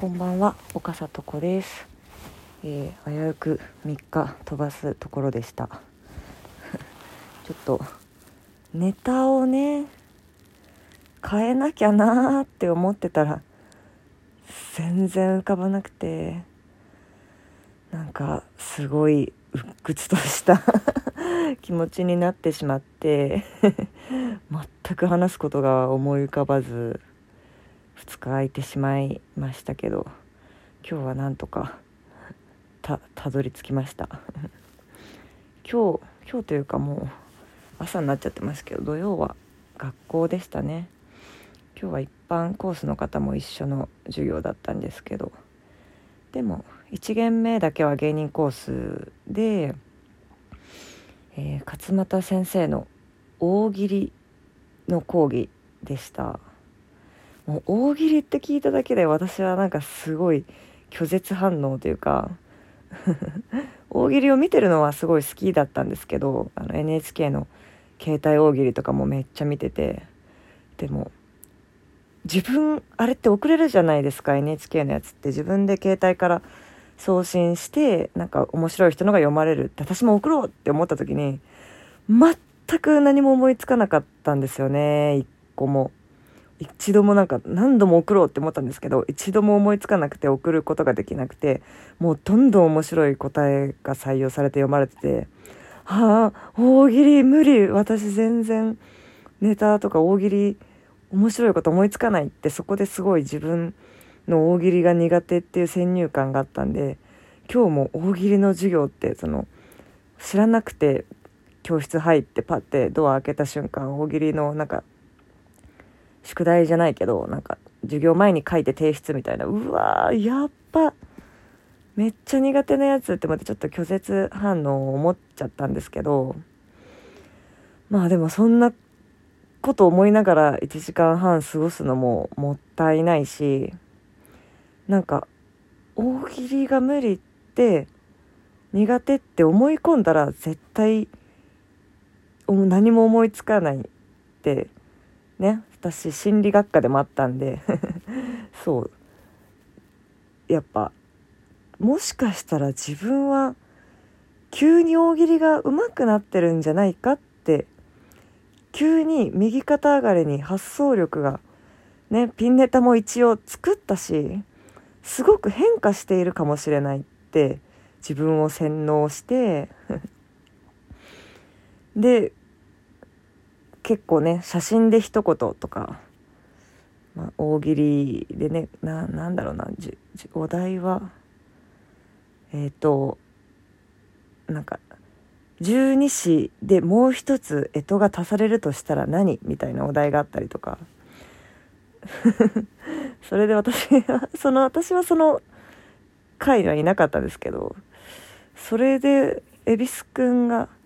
こんばんは岡里子です、えー、危うく3日飛ばすところでした。ちょっとネタをね変えなきゃなーって思ってたら全然浮かばなくてなんかすごい鬱屈とした 気持ちになってしまって 全く話すことが思い浮かばず。2日空いてしまいましたけど今日はなんとかたどり着きました。今日今日というかもう朝になっちゃってますけど土曜は学校でしたね。今日は一般コースの方も一緒の授業だったんですけどでも1限目だけは芸人コースで、えー、勝俣先生の大喜利の講義でした。もう大喜利って聞いただけで私はなんかすごい拒絶反応というか 大喜利を見てるのはすごい好きだったんですけどあの NHK の携帯大喜利とかもめっちゃ見ててでも自分あれって送れるじゃないですか NHK のやつって。自分で携帯から送信してなんか面白い人のが読まれるって私も送ろうって思った時に全く何も思いつかなかったんですよね一個も。一度もなんか何度も送ろうって思ったんですけど一度も思いつかなくて送ることができなくてもうどんどん面白い答えが採用されて読まれててはあ大喜利無理私全然ネタとか大喜利面白いこと思いつかないってそこですごい自分の大喜利が苦手っていう先入観があったんで今日も大喜利の授業ってその知らなくて教室入ってパッてドア開けた瞬間大喜利のなんか宿題じゃないけどなんか授業前に書いて提出みたいな。うわーやっぱめっちゃ苦手なやつって思ってちょっと拒絶反応を思っちゃったんですけどまあでもそんなこと思いながら1時間半過ごすのももったいないしなんか大喜利が無理って苦手って思い込んだら絶対何も思いつかないってね。私心理学科でもあったんで そう。やっぱもしかしたら自分は急に大喜利が上手くなってるんじゃないかって急に右肩上がりに発想力がねピンネタも一応作ったしすごく変化しているかもしれないって自分を洗脳して で結構ね写真で一言とか、まあ、大喜利でねななんだろうなじじお題はえっ、ー、となんか十二支でもう一つ干支が足されるとしたら何？みたいなお題があったりとか。それで私はその私はその回にはいなかったですけどそれで恵比寿くんが「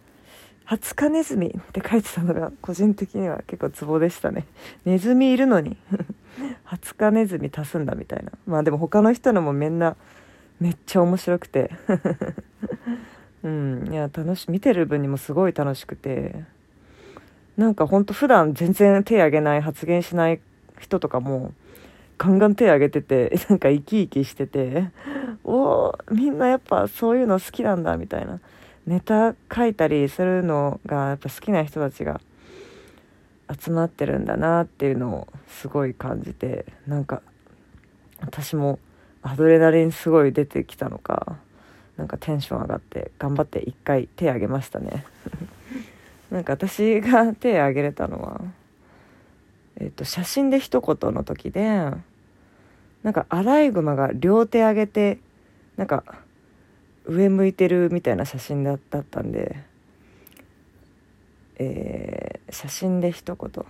ハツカネズミ」って書いてたのが個人的には結構ツボでしたね。ネズミいるのに。ハツカネズミ足すんだみたいな。まあでも他の人のもみんなめっちゃ面白くて。うん。いや楽し見てる分にもすごい楽しくて。なんかほんと普段全然手挙げない発言しない人とかもガンガン手挙げてて なんか生き生きしてておおみんなやっぱそういうの好きなんだみたいな。ネタ書いたりするのがやっぱ好きな人たちが集まってるんだなっていうのをすごい感じてなんか私もアドレナリンすごい出てきたのかなんかテンション上がって頑張って一回手挙げましたね。なんか私が手挙げれたのはえっ、と写真で一言の時でなんかアライグマが両手上げてなんか上向いてるみたいな写真だったんで、えー、写真で一言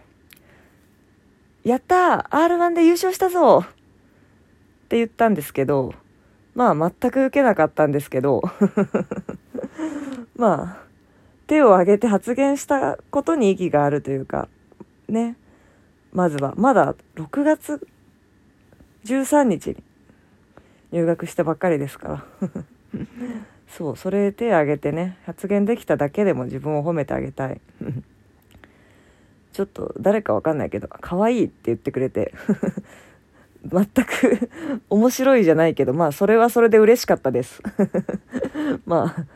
「やった !R1 で優勝したぞ!」って言ったんですけどまあ全く受けなかったんですけど まあ手を挙げて発言したことに意義があるというかねまずはまだ6月13日に入学したばっかりですからそうそれ手挙げてね発言できただけでも自分を褒めてあげたいちょっと誰かわかんないけど可愛いって言ってくれて全く面白いじゃないけど、まあそれはそれで嬉しかったです。まあ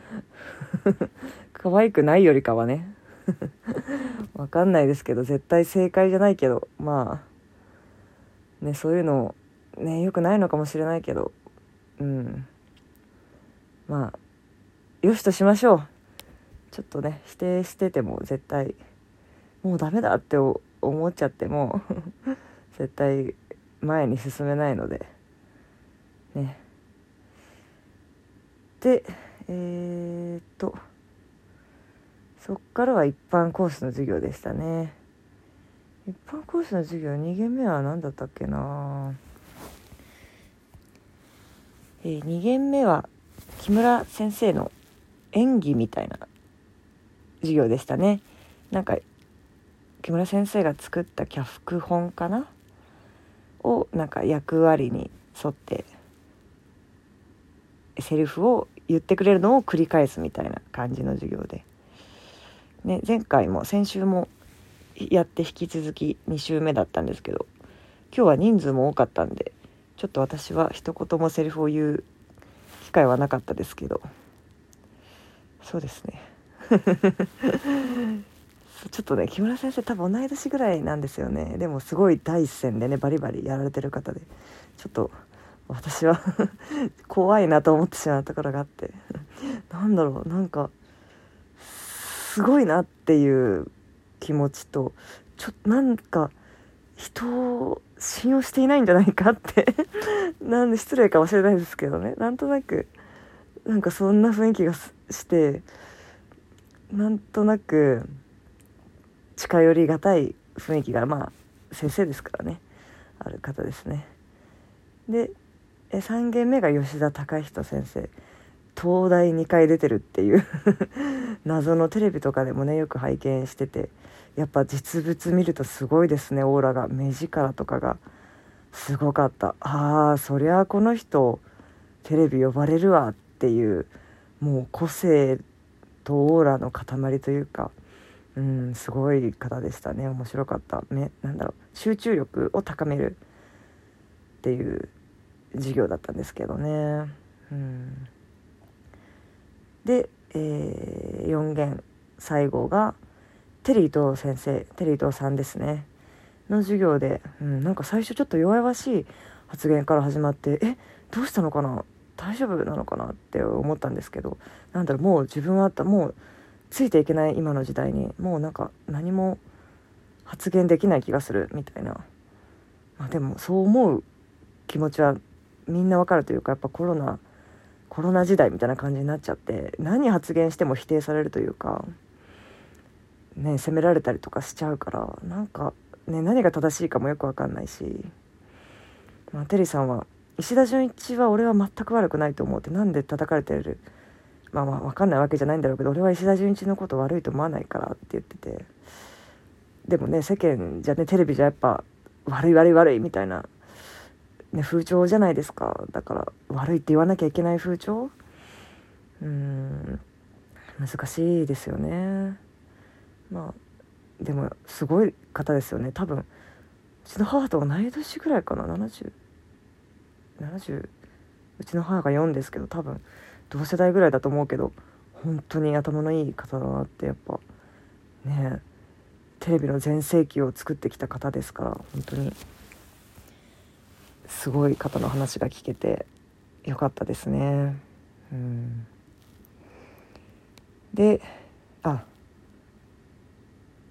可愛くないよりかはね。わかんないですけど、絶対正解じゃないけど、まあ、ね、そういうの、ね、良くないのかもしれないけど、うん。まあ、よしとしましょう。ちょっとね、否定してても絶対、もうダメだって思っちゃっても 絶対前に進めないので。ね。でえー、っとそっからは一般コースの授業でしたね。一般コースの授業2限目は何だったっけなえー、2限目は木村先生の演技みたいな授業でしたね。なんか木村先生が作った脚本かな？をなんか役割に沿ってセリフを言ってくれるのを繰り返すみたいな感じの授業で、ね、前回も先週もやって引き続き2週目だったんですけど今日は人数も多かったんでちょっと私は一言もセリフを言う機会はなかったですけど。そうですね。ちょっとね木村先生多分同い年ぐらいなんですよね。でもすごい第一線でねバリバリやられてる方で。ちょっと私は 怖いなと思ってしまうところがあって。なんだろうなんかすごいなっていう気持ちとちょなんか人信用していないんじゃないかって。なんで失礼かもしれないですけどね。なんとなくなんかそんな雰囲気がしてなんとなく近寄りがたい雰囲気がまあ先生ですからね。ある方ですね。で3軒目が吉田隆人先生。東大2回出てるっていう 謎のテレビとかでもねよく拝見しててやっぱ実物見るとすごいですね。オーラが目力とかがすごかった。ああそりゃあこの人テレビ呼ばれるわっていうもう個性とオーラの塊というかうんすごい方でしたね。面白かった。めなんだろう集中力を高めるっていう授業だったんですけどね。うん、で、えー、4弦最後がテリーと先生テリーとさんですね。の授業で、うん、なんか最初ちょっと弱々しい発言から始まってえどうしたのかな？大丈夫なのかな？って思ったんですけどなんだろうもう自分はもうついていけない今の時代に。もうなんか何も発言できない気がするみたいな、まあ、でもそう思う気持ちはみんなわかるというかやっぱコロナコロナ時代みたいな感じになっちゃって何発言しても否定されるというか、ね、責められたりとかしちゃうからなんか、ね、何が正しいかもよく分かんないし、まあ、テリーさんは石田純一は俺は全く悪くないと思うってなんで叩かれてるまあまあ分かんないわけじゃないんだろうけど俺は石田純一のこと悪いと思わないからって言っててでもね世間じゃねテレビじゃやっぱ悪い悪い悪いみたいな、ね、風潮じゃないですか。だから悪いって言わなきゃいけない風潮。うん。難しいですよね。まあでもすごい方ですよね。多分うちの母と同い年ぐらいかな。7070 70うちの母が4ですけど多分同世代ぐらいだと思うけど本当に頭のいい方だなってやっぱねテレビの全盛期を作ってきた方ですから本当に。すごい方の話が聞けてよかったですね。うん、であ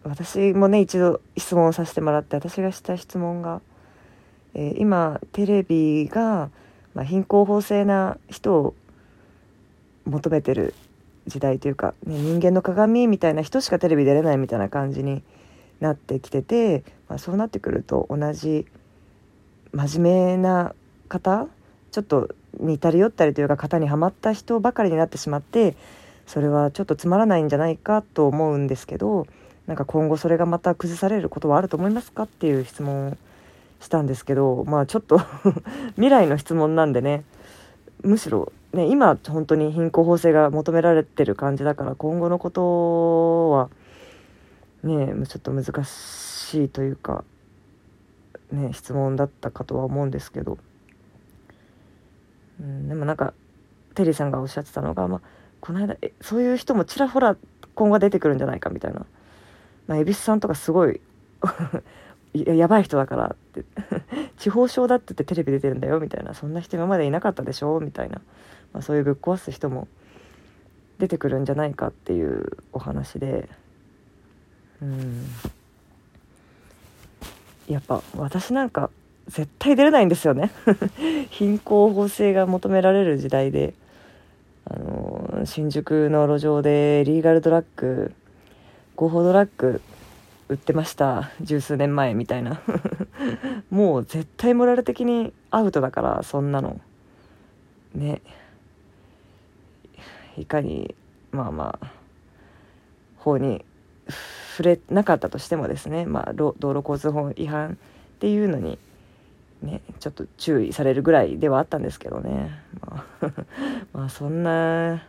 私もね一度質問させてもらって私がした質問が、えー、今テレビが、まあ、貧困法制な人を求めてる時代というか、ね、人間の鏡みたいな人しかテレビ出れないみたいな感じになってきてて、まあ、そうなってくると同じ真面目な方ちょっと似たり寄ったりというか型にはまった人ばかりになってしまってそれはちょっとつまらないんじゃないかと思うんですけどなんか今後それがまた崩されることはあると思いますかっていう質問をしたんですけどまあちょっと 未来の質問なんでねむしろね、今本当に貧困法制が求められてる感じだから今後のことはねちょっと難しいというかね質問だったかとは思うんですけど、うん、でもなんかテリーさんがおっしゃってたのが、まあ、この間えそういう人もちらほら今後出てくるんじゃないかみたいな、まあ、蛭子さんとかすごい ややばい人だからって。地方症だって言ってテレビ出てるんだよみたいな。そんな人今までいなかったでしょみたいな、まあ、そういうぶっ壊す人も出てくるんじゃないかっていうお話で。うん。やっぱ私なんか絶対出れないんですよね。貧困法制が求められる時代で。あの新宿の路上でリーガルドラッグ合法ドラッグ売ってました。十数年前みたいな。もう絶対モラル的にアウトだからそんなの。ね。いかにまあまあ法に触れなかったとしてもですね、まあ、道路交通法違反っていうのにねちょっと注意されるぐらいではあったんですけどね。まあ まあそんな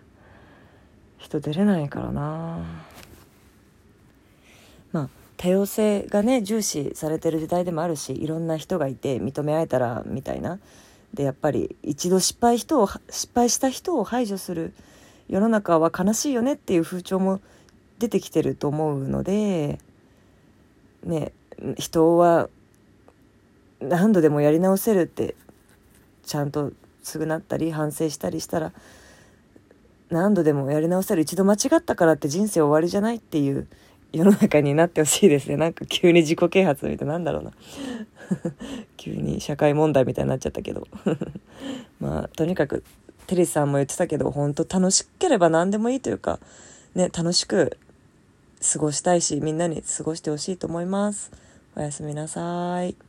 人出れないからな。まあ多様性がね重視されてる時代でもあるしいろんな人がいて認め合えたらみたいな。でやっぱり一度失敗人を失敗した人を排除する世の中は悲しいよねっていう風潮も出てきてると思うのでね人は何度でもやり直せるってちゃんと償ったり反省したりしたら何度でもやり直せる一度間違ったからって人生終わりじゃないっていう世の中になってほしいですね。なんか急に自己啓発みたいな、んだろうな。急に社会問題みたいになっちゃったけど。まあ、とにかく、テリーさんも言ってたけど、本当楽しければ何でもいいというか、ね、楽しく過ごしたいし、みんなに過ごしてほしいと思います。おやすみなさい。